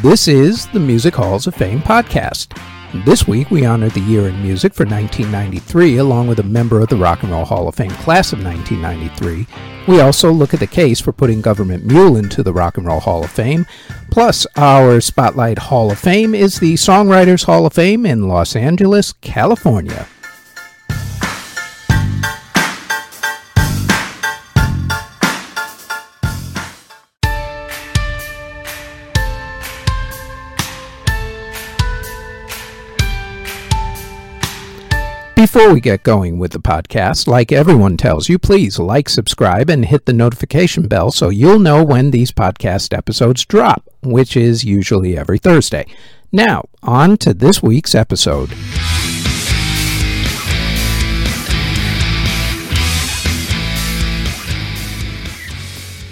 This is the Music Halls of Fame podcast. This week we honor the year in music for 1993 along with a member of the Rock and Roll Hall of Fame class of 1993. We also look at the case for putting Government Mule into the Rock and Roll Hall of Fame. Plus, our Spotlight Hall of Fame is the Songwriters Hall of Fame in Los Angeles, California. Before we get going with the podcast, like everyone tells you, please like, subscribe, and hit the notification bell so you'll know when these podcast episodes drop, which is usually every Thursday. Now, on to this week's episode.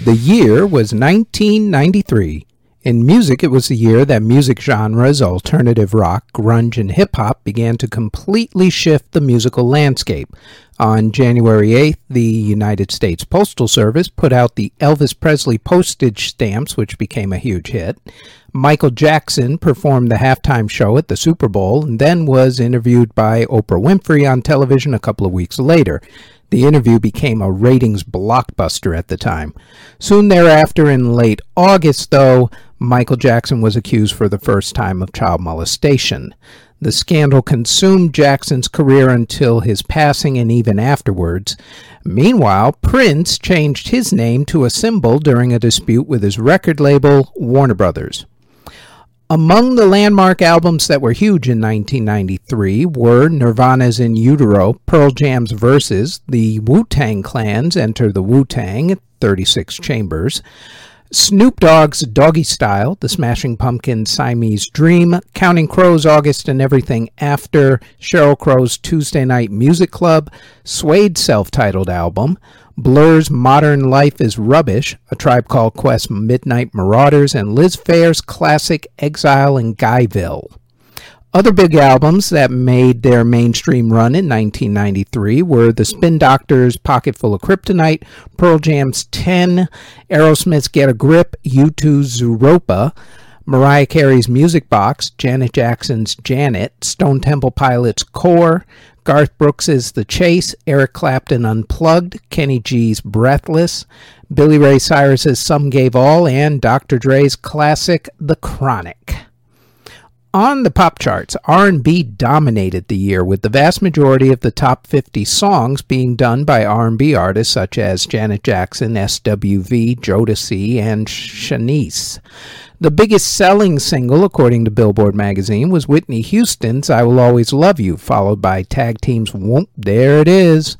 The year was 1993. In music, it was the year that music genres, alternative rock, grunge, and hip hop began to completely shift the musical landscape. On January 8th, the United States Postal Service put out the Elvis Presley postage stamps, which became a huge hit. Michael Jackson performed the halftime show at the Super Bowl and then was interviewed by Oprah Winfrey on television a couple of weeks later. The interview became a ratings blockbuster at the time. Soon thereafter, in late August, though, Michael Jackson was accused for the first time of child molestation. The scandal consumed Jackson's career until his passing and even afterwards. Meanwhile, Prince changed his name to a symbol during a dispute with his record label, Warner Brothers. Among the landmark albums that were huge in 1993 were Nirvana's In Utero, Pearl Jam's Vs., the Wu Tang Clan's Enter the Wu Tang, 36 Chambers, Snoop Dogg's Doggystyle, The Smashing Pumpkins' Siamese Dream, Counting Crows' August and Everything After, Sheryl Crow's Tuesday Night Music Club, Suede's self titled album, Blur's Modern Life is Rubbish, A Tribe Called Quest Midnight Marauders, and Liz Phair's classic Exile in Guyville. Other big albums that made their mainstream run in 1993 were The Spin Doctors' Pocket Full of Kryptonite, Pearl Jam's 10, Aerosmith's Get a Grip, U2's Zooropa, Mariah Carey's Music Box, Janet Jackson's Janet, Stone Temple Pilots' Core, Garth Brooks's The Chase, Eric Clapton Unplugged, Kenny G's Breathless, Billy Ray Cyrus's Some Gave All, and Dr. Dre's classic The Chronic. On the pop charts, R&B dominated the year with the vast majority of the top 50 songs being done by R&B artists such as Janet Jackson, SWV, Jodeci, and Shanice. The biggest selling single, according to Billboard magazine, was Whitney Houston's I Will Always Love You, followed by Tag Team's Whoop, There It Is,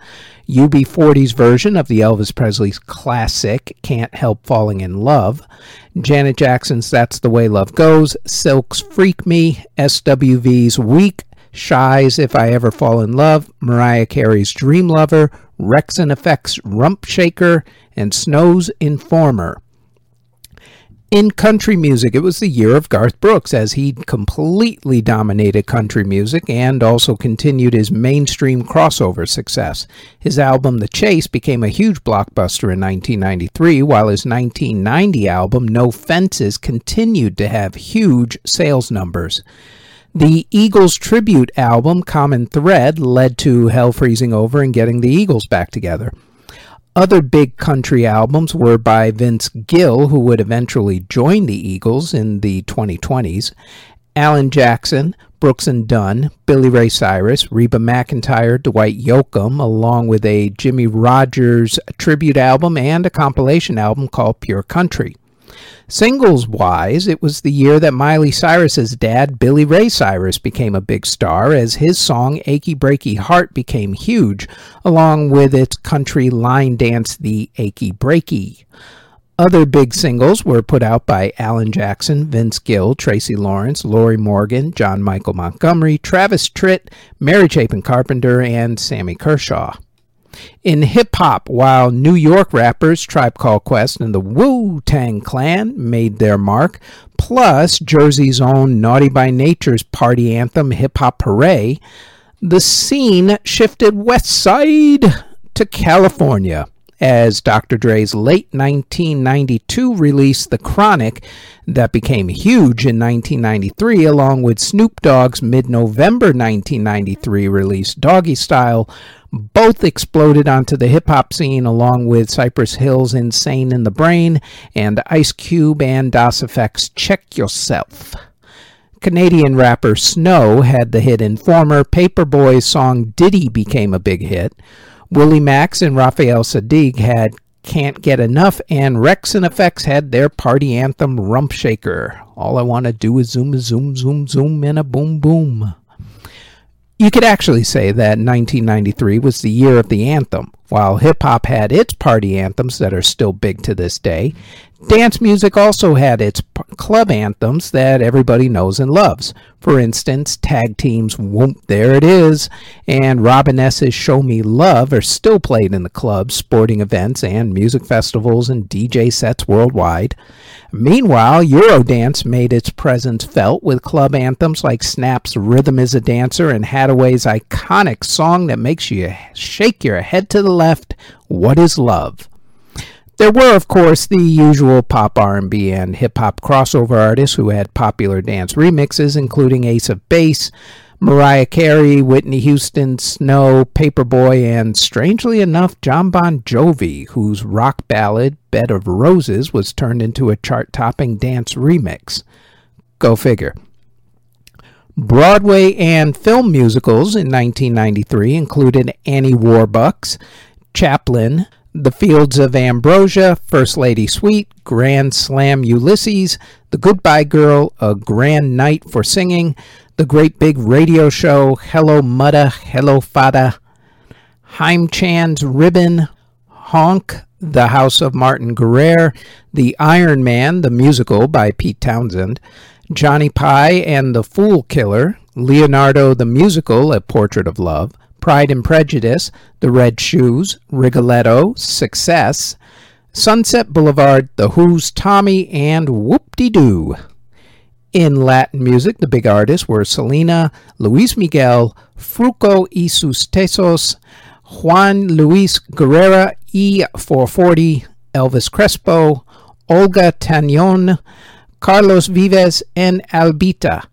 UB40's version of the Elvis Presley's classic Can't Help Falling in Love, Janet Jackson's That's the Way Love Goes, Silk's Freak Me, SWV's Weak, Shai's If I Ever Fall in Love, Mariah Carey's Dream Lover, Wreckx-n-Effect's Rump Shaker, and Snow's Informer. In country music, it was the year of Garth Brooks as he completely dominated country music and also continued his mainstream crossover success. His album The Chase became a huge blockbuster in 1993, while his 1990 album No Fences continued to have huge sales numbers. The Eagles tribute album Common Thread led to Hell freezing over and getting the Eagles back together. Other big country albums were by Vince Gill, who would eventually join the Eagles in the 2020s, Alan Jackson, Brooks and Dunn, Billy Ray Cyrus, Reba McEntire, Dwight Yoakam, along with a Jimmie Rodgers tribute album and a compilation album called Pure Country. Singles wise, it was the year that Miley Cyrus's dad, Billy Ray Cyrus, became a big star as his song Achy Breaky Heart became huge, along with its country line dance, The Achy Breaky. Other big singles were put out by Alan Jackson, Vince Gill, Tracy Lawrence, Lorrie Morgan, John Michael Montgomery, Travis Tritt, Mary Chapin Carpenter, and Sammy Kershaw. In hip hop, while New York rappers Tribe Called Quest and the Wu Tang Clan made their mark, plus Jersey's own Naughty by Nature's party anthem Hip Hop Hooray, the scene shifted west side to California as Dr. Dre's late 1992 release, The Chronic, that became huge in 1993, along with Snoop Dogg's mid November 1993 release, Doggystyle, both exploded onto the hip hop scene along with Cypress Hill's Insane in the Brain and Ice Cube and Das EFX's Check Yourself. Canadian rapper Snow had the hit Informer. Paperboy's song Ditty became a big hit. Willie Max and Raphael Saadiq had Can't Get Enough, and Wreckx-n-Effects had their party anthem Rump Shaker. All I Want to Do is Zoom, Zoom, Zoom, Zoom, and a Boom, Boom. You could actually say that 1993 was the year of the anthem. While hip hop had its party anthems that are still big to this day, dance music also had its club anthems that everybody knows and loves. For instance, Tag Team's Whoop, There It Is, and Robin S.'s Show Me Love are still played in the clubs, sporting events, and music festivals and DJ sets worldwide. Meanwhile, Eurodance made its presence felt with club anthems like Snap's Rhythm is a Dancer and Haddaway's iconic song that makes you shake your head to the left, What is Love? There were, of course, the usual pop R&B and hip-hop crossover artists who had popular dance remixes, including Ace of Base, Mariah Carey, Whitney Houston, Snow, Paperboy, and strangely enough, Jon Bon Jovi, whose rock ballad, Bed of Roses, was turned into a chart topping dance remix. Go figure. Broadway and film musicals in 1993 included Annie Warbucks, Chaplin, The Fields of Ambrosia, First Lady Suite, Grand Slam Ulysses, The Goodbye Girl, A Grand Night for Singing, the great big radio show Hello Mudda, Hello Fada, Haim Chan's Ribbon, Honk, The House of Martin Guerre, The Iron Man, the musical by Pete Townshend, Johnny Pye and the Fool Killer, Leonardo the Musical, A Portrait of Love, Pride and Prejudice, The Red Shoes, Rigoletto, Success, Sunset Boulevard, The Who's Tommy, and Whoop-de-Doo. In Latin music, the big artists were Selena, Luis Miguel, Fruko y sus Tesos, Juan Luis Guerra y 440, Elvis Crespo, Olga Tañón, Carlos Vives, and Alvita.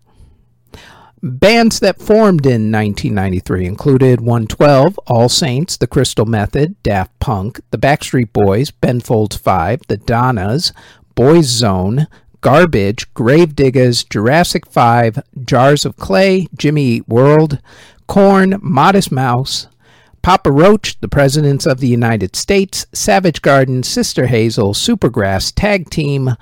Bands that formed in 1993 included 112, All Saints, The Crystal Method, Daft Punk, The Backstreet Boys, Ben Folds 5, The Donnas, Boyzone, Garbage, Gravediggaz, Jurassic 5, Jars of Clay, Jimmy Eat World, Korn, Modest Mouse, Papa Roach, The Presidents of the United States, Savage Garden, Sister Hazel, Supergrass, Tag Team,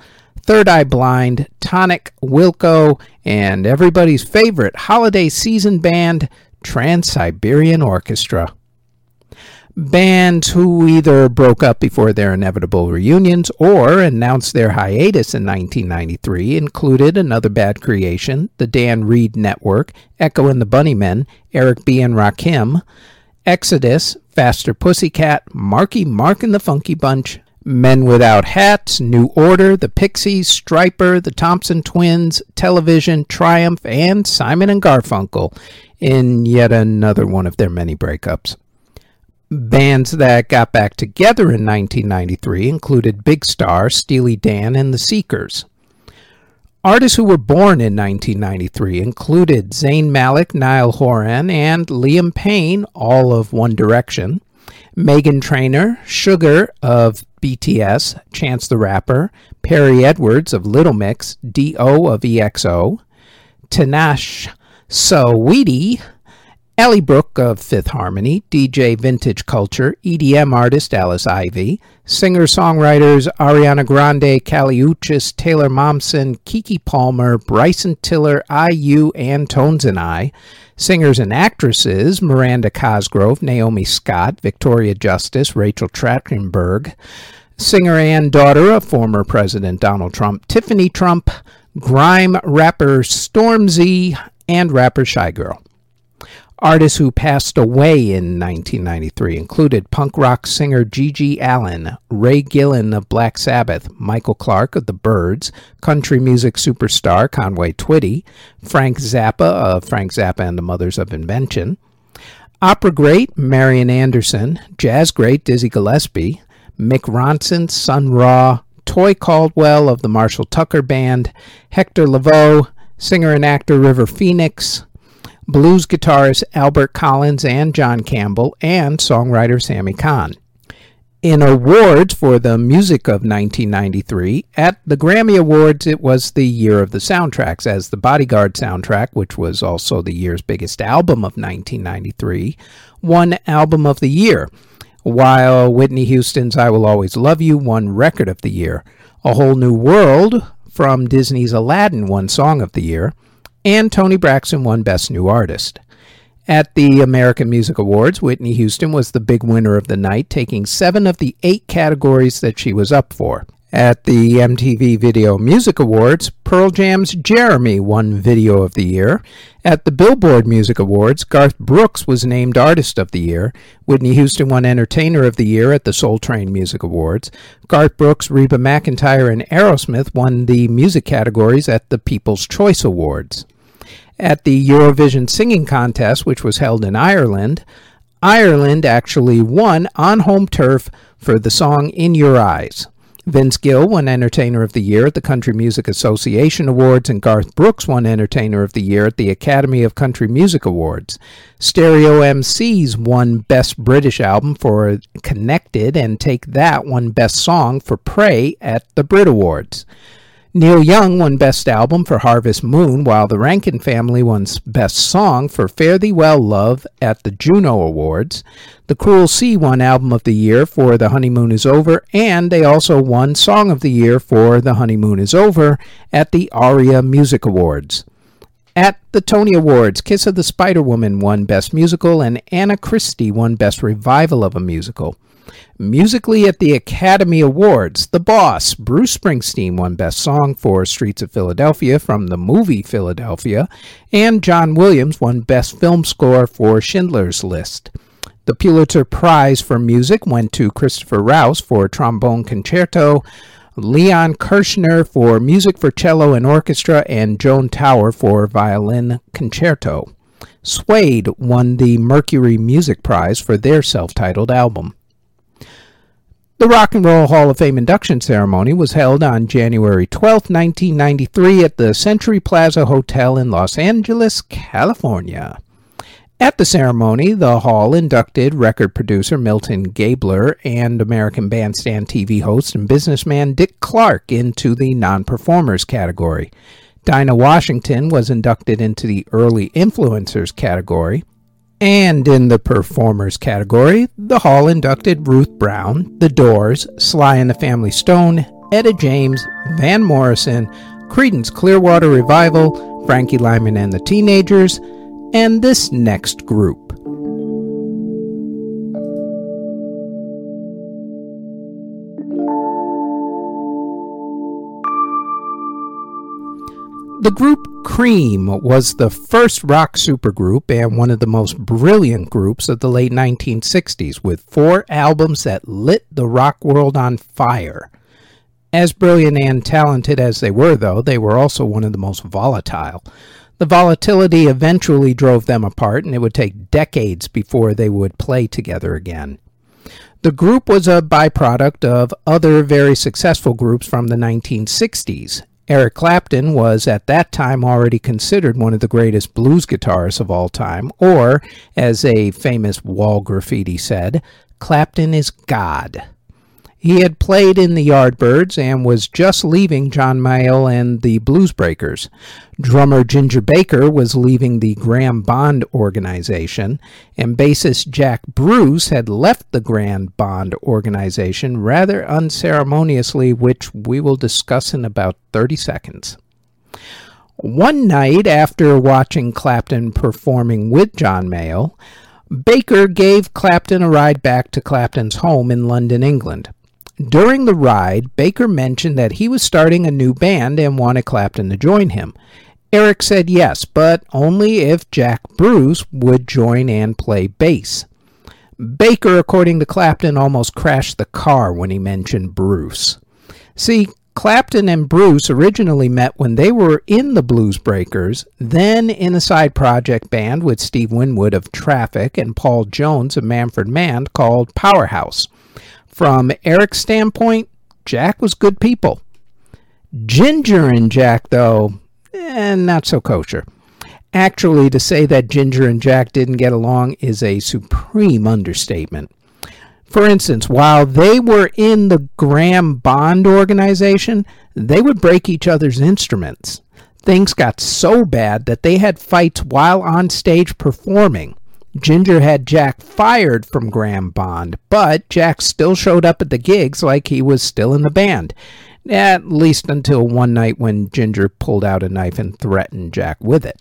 Third Eye Blind, Tonic, Wilco, and everybody's favorite holiday season band, Trans Siberian Orchestra. Bands who either broke up before their inevitable reunions or announced their hiatus in 1993 included Another Bad Creation, the Dan Reed Network, Echo and the Bunnymen, Eric B. and Rakim, Exodus, Faster Pussycat, Marky Mark and the Funky Bunch, Men Without Hats, New Order, The Pixies, Stryper, The Thompson Twins, Television, Triumph, and Simon and Garfunkel in yet another one of their many breakups. Bands that got back together in 1993 included Big Star, Steely Dan, and The Seekers. Artists who were born in 1993 included Zayn Malik, Niall Horan, and Liam Payne, all of One Direction, Meghan Trainor, Suga of BTS, Chance the Rapper, Perrie Edwards of Little Mix, D.O. of EXO, Tinashe Saweetie, Ally Brooke of Fifth Harmony, DJ Vintage Culture, EDM artist Alice Ivy, singer-songwriters Ariana Grande, Kali Uchis, Taylor Momsen, Keke Palmer, Bryson Tiller, IU, and Tones and I, singers and actresses Miranda Cosgrove, Naomi Scott, Victoria Justice, Rachel Trachtenberg, singer and daughter of former President Donald Trump, Tiffany Trump, grime rapper Stormzy, and rapper Shygirl. Artists who passed away in 1993 included punk rock singer GG Allin, Ray Gillen of Black Sabbath, Michael Clarke of The Byrds, country music superstar Conway Twitty, Frank Zappa of Frank Zappa and the Mothers of Invention, opera great Marian Anderson, jazz great Dizzy Gillespie, Mick Ronson, Sun Ra, Toy Caldwell of the Marshall Tucker Band, Hector Lavoe, singer and actor River Phoenix, blues guitarist Albert Collins and John Campbell, and songwriter Sammy Cahn. In awards for the music of 1993, at the Grammy Awards, it was the year of the soundtracks, as the Bodyguard soundtrack, which was also the year's biggest album of 1993, won Album of the Year, while Whitney Houston's I Will Always Love You won Record of the Year. A Whole New World from Disney's Aladdin won Song of the Year, and Toni Braxton won Best New Artist. At the American Music Awards, Whitney Houston was the big winner of the night, taking seven of the eight categories that she was up for. At the MTV Video Music Awards, Pearl Jam's Jeremy won Video of the Year. At the Billboard Music Awards, Garth Brooks was named Artist of the Year. Whitney Houston won Entertainer of the Year at the Soul Train Music Awards. Garth Brooks, Reba McEntire, and Aerosmith won the music categories at the People's Choice Awards. At the Eurovision Singing Contest, which was held in Ireland, Ireland actually won on home turf for the song In Your Eyes. Vince Gill won Entertainer of the Year at the Country Music Association Awards, and Garth Brooks won Entertainer of the Year at the Academy of Country Music Awards. Stereo MCs won Best British Album for Connected, and Take That won Best Song for Pray at the Brit Awards. Neil Young won Best Album for Harvest Moon, while the Rankin family won Best Song for Fare Thee Well Love at the Juno Awards. The Cruel Sea won Album of the Year for The Honeymoon Is Over, and they also won Song of the Year for The Honeymoon Is Over at the ARIA Music Awards. At the Tony Awards, Kiss of the Spider Woman won Best Musical, and Anna Christie won Best Revival of a Musical. Musically at the Academy Awards, The Boss, Bruce Springsteen won Best Song for Streets of Philadelphia from the movie Philadelphia, and John Williams won Best Film Score for Schindler's List. The Pulitzer Prize for Music went to Christopher Rouse for Trombone Concerto, Leon Kirchner for Music for Cello and Orchestra, and Joan Tower for Violin Concerto. Suede won the Mercury Music Prize for their self titled album. The Rock and Roll Hall of Fame induction ceremony was held on January 12, 1993 at the Century Plaza Hotel in Los Angeles, California. At the ceremony, the hall inducted record producer Milton Gabler and American Bandstand TV host and businessman Dick Clark into the non performers category. Dinah Washington was inducted into the early influencers category. And in the performers category, the Hall inducted Ruth Brown, The Doors, Sly and the Family Stone, Etta James, Van Morrison, Creedence Clearwater Revival, Frankie Lymon and the Teenagers, and this next group. The group Cream was the first rock supergroup and one of the most brilliant groups of the late 1960s, with four albums that lit the rock world on fire. As brilliant and talented as they were, though, they were also one of the most volatile. The volatility eventually drove them apart, and it would take decades before they would play together again. The group was a byproduct of other very successful groups from the 1960s, Eric Clapton was at that time already considered one of the greatest blues guitarists of all time, or, as a famous wall graffiti said, Clapton is God. He had played in the Yardbirds and was just leaving John Mayall and the Bluesbreakers. Drummer Ginger Baker was leaving the Graham Bond organization, and bassist Jack Bruce had left the Graham Bond organization rather unceremoniously, which we will discuss in about 30 seconds. One night after watching Clapton performing with John Mayall, Baker gave Clapton a ride back to Clapton's home in London, England. During the ride, Baker mentioned that he was starting a new band and wanted Clapton to join him. Eric said yes, but only if Jack Bruce would join and play bass. Baker, according to Clapton, almost crashed the car when he mentioned Bruce. See, Clapton and Bruce originally met when they were in the Blues Breakers, then in a side project band with Steve Winwood of Traffic and Paul Jones of Manfred Mann called Powerhouse. From Eric's standpoint, Jack was good people. Ginger and Jack, though, eh, not so kosher. Actually, to say that Ginger and Jack didn't get along is a supreme understatement. For instance, while they were in the Graham Bond organization, they would break each other's instruments. Things got so bad that they had fights while on stage performing. Ginger had Jack fired from Graham Bond, but Jack still showed up at the gigs like he was still in the band. At least until one night when Ginger pulled out a knife and threatened Jack with it.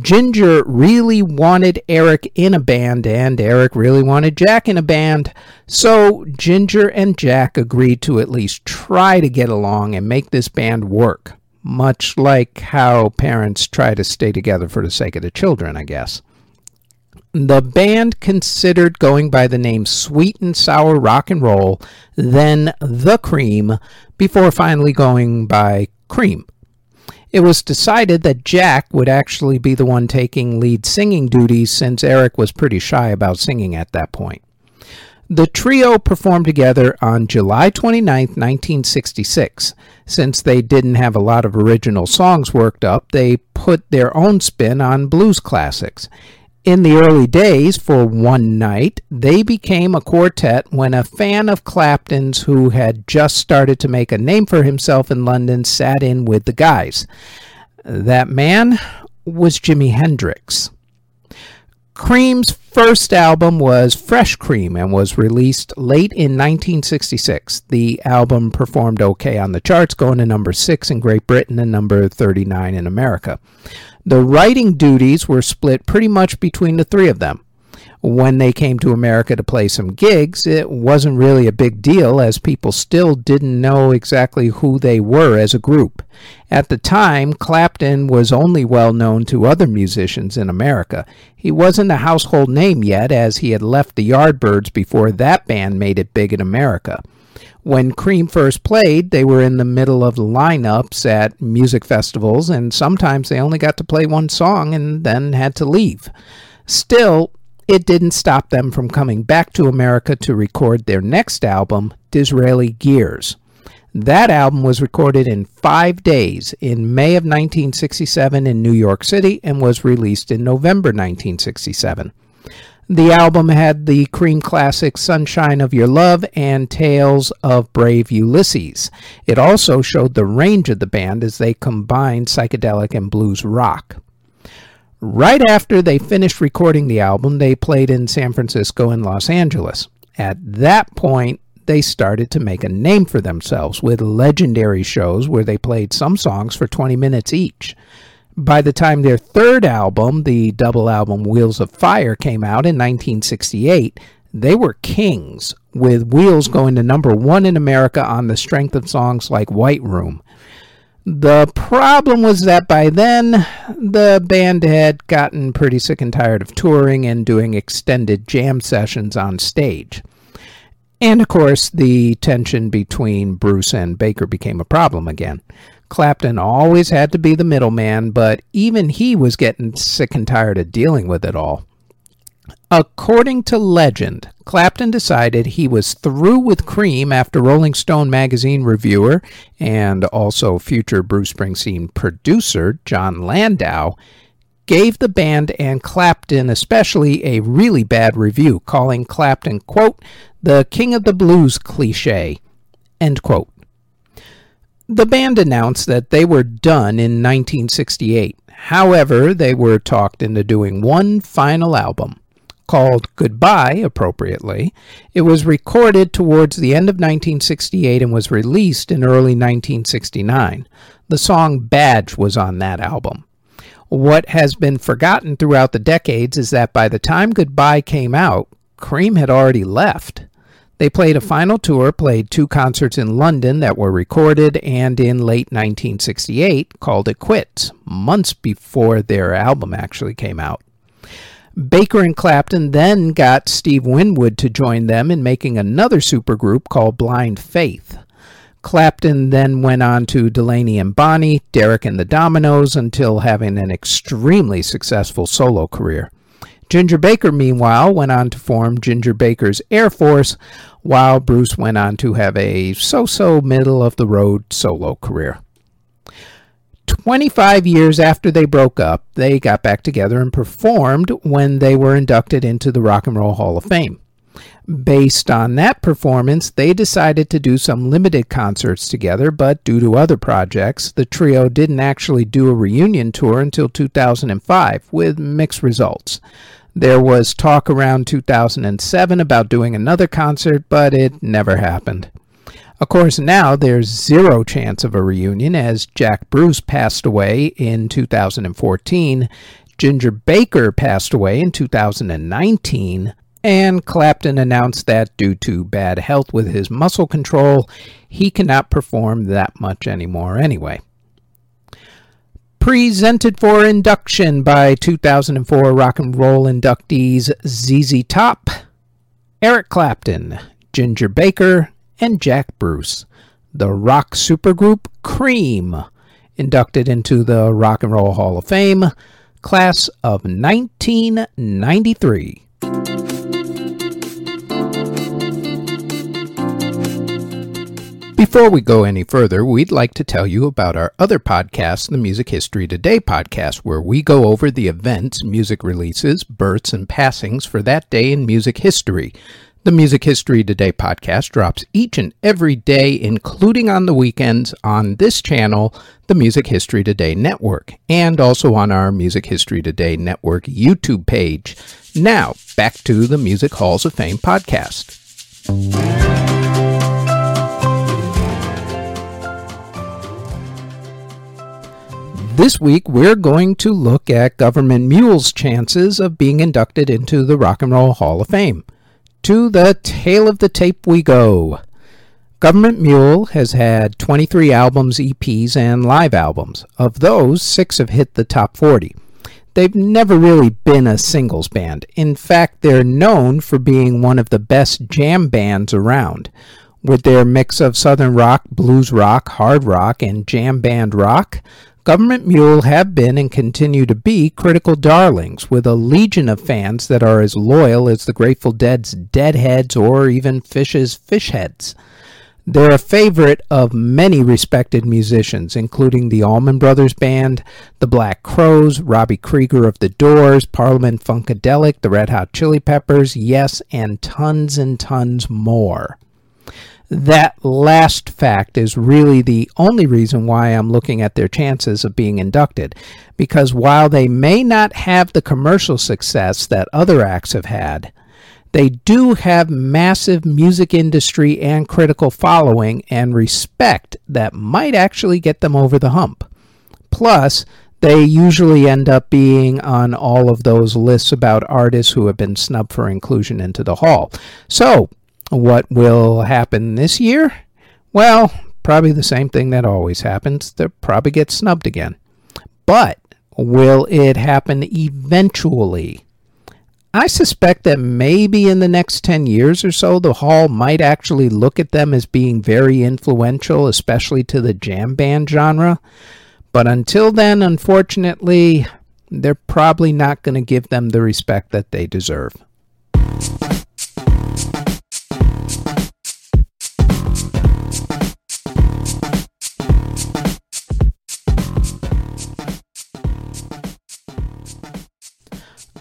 Ginger really wanted Eric in a band, and Eric really wanted Jack in a band. So Ginger and Jack agreed to at least try to get along and make this band work. Much like how parents try to stay together for the sake of the children, I guess. The band considered going by the name Sweet and Sour Rock and Roll, then The Cream, before finally going by Cream. It was decided that Jack would actually be the one taking lead singing duties since Eric was pretty shy about singing at that point. The trio performed together on July 29, 1966. Since they didn't have a lot of original songs worked up, they put their own spin on blues classics. In the early days, for one night, they became a quartet when a fan of Clapton's who had just started to make a name for himself in London sat in with the guys. That man was Jimi Hendrix. Cream's first album was Fresh Cream and was released late in 1966. The album performed okay on the charts, going to number 6 in Great Britain and number 39 in America. The writing duties were split pretty much between the three of them. When they came to America to play some gigs, it wasn't really a big deal as people still didn't know exactly who they were as a group. At the time, Clapton was only well known to other musicians in America. He wasn't a household name yet as he had left the Yardbirds before that band made it big in America. When Cream first played, they were in the middle of lineups at music festivals, and sometimes they only got to play one song and then had to leave. Still, it didn't stop them from coming back to America to record their next album, Disraeli Gears. That album was recorded in five days in May of 1967 in New York City and was released in November 1967. The album had the Cream classic Sunshine of Your Love and Tales of Brave Ulysses. It also showed the range of the band as they combined psychedelic and blues rock. Right after they finished recording the album, they played in San Francisco and Los Angeles. At that point, they started to make a name for themselves with legendary shows where they played some songs for 20 minutes each. By the time their third album, the double album Wheels of Fire, came out in 1968, they were kings, with Wheels going to number one in America on the strength of songs like White Room. The problem was that by then, the band had gotten pretty sick and tired of touring and doing extended jam sessions on stage. And of course, the tension between Bruce and Baker became a problem again. Clapton always had to be the middleman, but even he was getting sick and tired of dealing with it all. According to legend, Clapton decided he was through with Cream after Rolling Stone magazine reviewer and also future Bruce Springsteen producer Jon Landau gave the band and Clapton especially a really bad review, calling Clapton, quote, the king of the blues cliche, end quote. The band announced that they were done in 1968. However, they were talked into doing one final album. Called Goodbye, appropriately, it was recorded towards the end of 1968 and was released in early 1969. The song Badge was on that album. What has been forgotten throughout the decades is that by the time Goodbye came out, Cream had already left. They played a final tour, played two concerts in London that were recorded, and in late 1968 called it quits, months before their album actually came out. Baker and Clapton then got Steve Winwood to join them in making another supergroup called Blind Faith. Clapton then went on to Delaney and Bonnie, Derek and the Dominos, until having an extremely successful solo career. Ginger Baker, meanwhile, went on to form Ginger Baker's Air Force, while Bruce went on to have a so so middle of the road solo career. 25 years after they broke up, they got back together and performed when they were inducted into the Rock and Roll Hall of Fame. Based on that performance, they decided to do some limited concerts together, but due to other projects, the trio didn't actually do a reunion tour until 2005 with mixed results. There was talk around 2007 about doing another concert, but it never happened. Of course, now there's zero chance of a reunion as Jack Bruce passed away in 2014, Ginger Baker passed away in 2019, and Clapton announced that due to bad health with his muscle control, he cannot perform that much anymore anyway. Presented for induction by 2004 rock and roll inductees ZZ Top, Eric Clapton, Ginger Baker, and Jack Bruce. The rock supergroup Cream, inducted into the Rock and Roll Hall of Fame, class of 1993. Before we go any further, we'd like to tell you about our other podcast, the Music History Today podcast, where we go over the events, music releases, births, and passings for that day in music history. The Music History Today podcast drops each and every day, including on the weekends, on this channel, the Music History Today Network, and also on our Music History Today Network YouTube page. Now, back to the Music Halls of Fame podcast. This week, we're going to look at Government Mule's chances of being inducted into the Rock and Roll Hall of Fame. To the tail of the tape we go. Government Mule has had 23 albums, EPs, and live albums. Of those, six have hit the top 40. They've never really been a singles band. In fact, they're known for being one of the best jam bands around. With their mix of southern rock, blues rock, hard rock, and jam band rock, Government Mule have been and continue to be critical darlings, with a legion of fans that are as loyal as the Grateful Dead's Deadheads or even Phish's Phishheads. They're a favorite of many respected musicians, including the Allman Brothers Band, the Black Crowes, Robbie Krieger of the Doors, Parliament Funkadelic, the Red Hot Chili Peppers, yes, and tons and tons more. That last fact is really the only reason why I'm looking at their chances of being inducted. Because while they may not have the commercial success that other acts have had, they do have massive music industry and critical following and respect that might actually get them over the hump. Plus, they usually end up being on all of those lists about artists who have been snubbed for inclusion into the hall. So, what will happen this year? Well, probably the same thing that always happens. They'll probably get snubbed again. But will it happen eventually? I suspect that maybe in the next 10 years or so, the Hall might actually look at them as being very influential, especially to the jam band genre. But until then, unfortunately, they're probably not going to give them the respect that they deserve.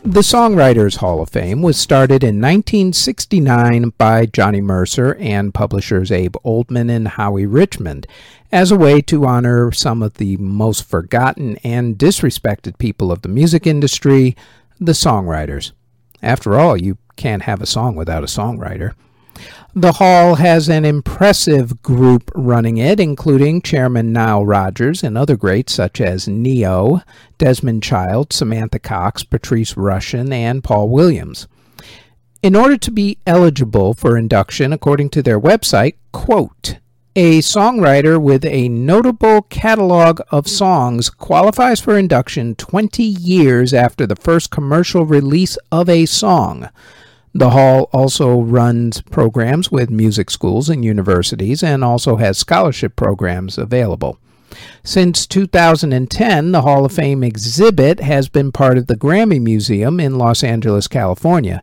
The Songwriters Hall of Fame was started in 1969 by Johnny Mercer and publishers Abe Olman and Howie Richmond as a way to honor some of the most forgotten and disrespected people of the music industry, the songwriters. After all, you can't have a song without a songwriter. The Hall has an impressive group running it, including Chairman Nile Rodgers and other greats such as Ne-Yo, Desmond Child, Samantha Cox, Patrice Rushen, and Paul Williams. In order to be eligible for induction, according to their website, quote, a songwriter with a notable catalog of songs qualifies for induction 20 years after the first commercial release of a song. The Hall also runs programs with music schools and universities and also has scholarship programs available. Since 2010, the Hall of Fame exhibit has been part of the Grammy Museum in Los Angeles, California.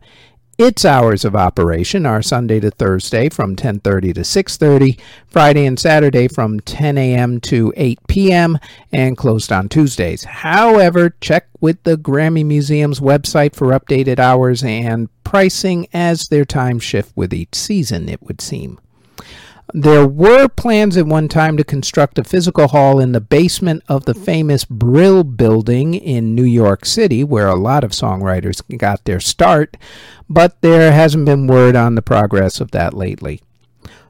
Its hours of operation are Sunday to Thursday from 10:30 to 6:30, Friday and Saturday from 10 a.m. to 8 p.m., and closed on Tuesdays. However, check with the Grammy Museum's website for updated hours and pricing as their times shift with each season, it would seem. There were plans at one time to construct a physical hall in the basement of the famous Brill building in New York City, where a lot of songwriters got their start, but there hasn't been word on the progress of that lately.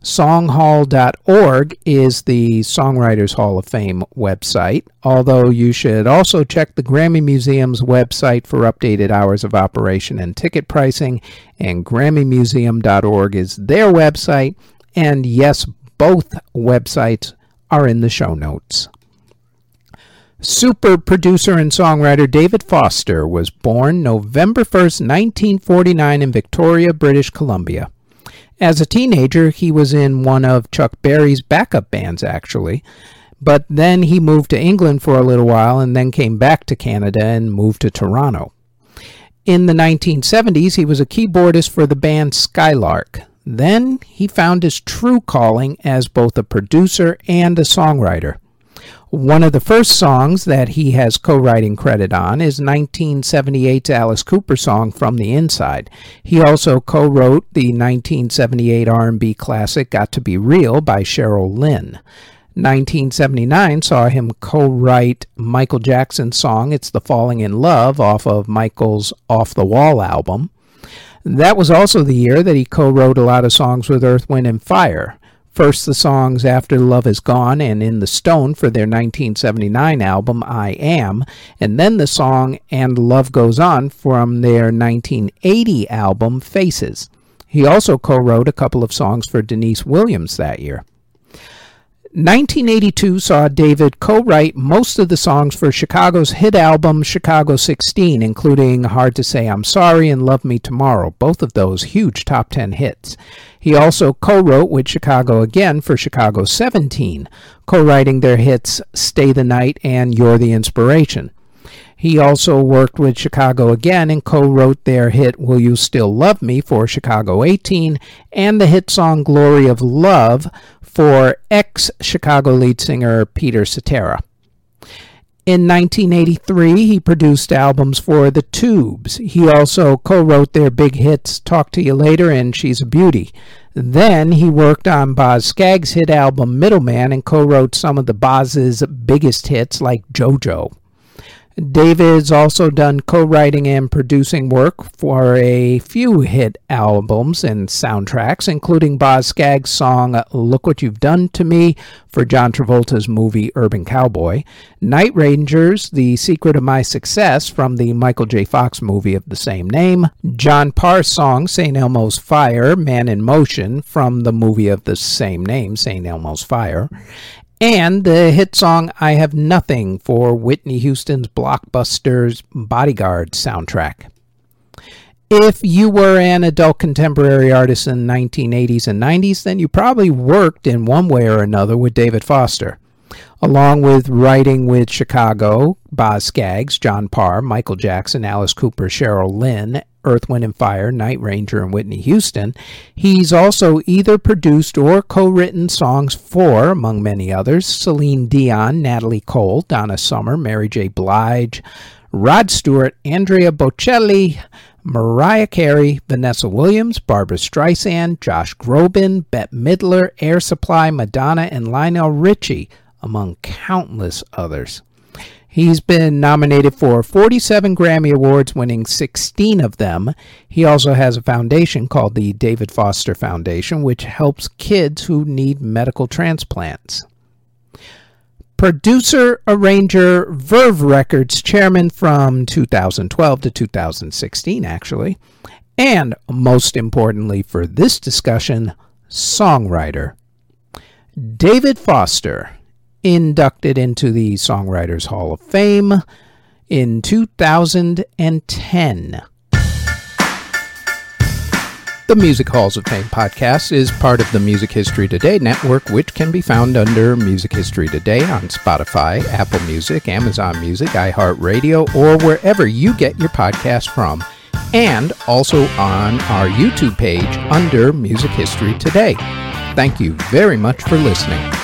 Songhall.org is the Songwriters Hall of Fame website, although you should also check the Grammy Museum's website for updated hours of operation and ticket pricing, and GrammyMuseum.org is their website, and yes, both websites are in the show notes. Super producer and songwriter David Foster was born November 1st, 1949, in Victoria, British Columbia. As a teenager, he was in one of Chuck Berry's backup bands, actually. But then he moved to England for a little while and then came back to Canada and moved to Toronto. In the 1970s, he was a keyboardist for the band Skylark. Then he found his true calling as both a producer and a songwriter. One of the first songs that he has co-writing credit on is 1978's Alice Cooper song From the Inside. He also co-wrote the 1978 R&B classic Got to Be Real by Cheryl Lynn. 1979 saw him co-write Michael Jackson's song It's the Falling in Love off of Michael's Off the Wall album. That was also the year that he co wrote a lot of songs with Earth, Wind, and Fire. First, the songs After Love Is Gone and In the Stone for their 1979 album I Am, and then the song And Love Goes On from their 1980 album Faces. He also co wrote a couple of songs for Deniece Williams that year. 1982 saw David co write most of the songs for Chicago's hit album Chicago 16, including Hard to Say I'm Sorry and Love Me Tomorrow, both of those huge top 10 hits. He also co wrote with Chicago again for Chicago 17, co writing their hits Stay the Night and You're the Inspiration. He also worked with Chicago again and co wrote their hit Will You Still Love Me for Chicago 18 and the hit song Glory of Love for ex Chicago lead singer Peter Cetera. In 1983, he produced albums for The Tubes. He also co wrote their big hits Talk to You Later and She's a Beauty. Then he worked on Boz Scaggs' hit album Middleman and co wrote some of the Boz's biggest hits like JoJo. David's also done co writing and producing work for a few hit albums and soundtracks, including Boz Scaggs' song Look What You've Done to Me for John Travolta's movie Urban Cowboy, Night Rangers, The Secret of My Success from the Michael J. Fox movie of the same name, John Parr's song St. Elmo's Fire, Man in Motion from the movie of the same name, St. Elmo's Fire, and the hit song I Have Nothing for Whitney Houston's blockbuster's Bodyguard soundtrack. If you were an adult contemporary artist in the 1980s and 90s, then you probably worked in one way or another with David Foster. Along with writing with Chicago, Boz Scaggs, John Parr, Michael Jackson, Alice Cooper, Cheryl Lynn, Earth, Wind, and Fire, Night Ranger, and Whitney Houston. He's also either produced or co written songs for, among many others, Celine Dion, Natalie Cole, Donna Summer, Mary J. Blige, Rod Stewart, Andrea Bocelli, Mariah Carey, Vanessa Williams, Barbra Streisand, Josh Groban, Bette Midler, Air Supply, Madonna, and Lionel Richie, among countless others. He's been nominated for 47 Grammy Awards, winning 16 of them. He also has a foundation called the David Foster Foundation, which helps kids who need medical transplants. Producer, arranger, Verve Records chairman from 2012 to 2016, actually. And most importantly for this discussion, songwriter. David Foster inducted into the Songwriters Hall of Fame in 2010. The Music Halls of Fame podcast is part of the Music History Today network, which can be found under Music History Today on Spotify, Apple Music, Amazon Music, iHeartRadio, or wherever you get your podcast from, and also on our YouTube page under Music History Today. Thank you very much for listening.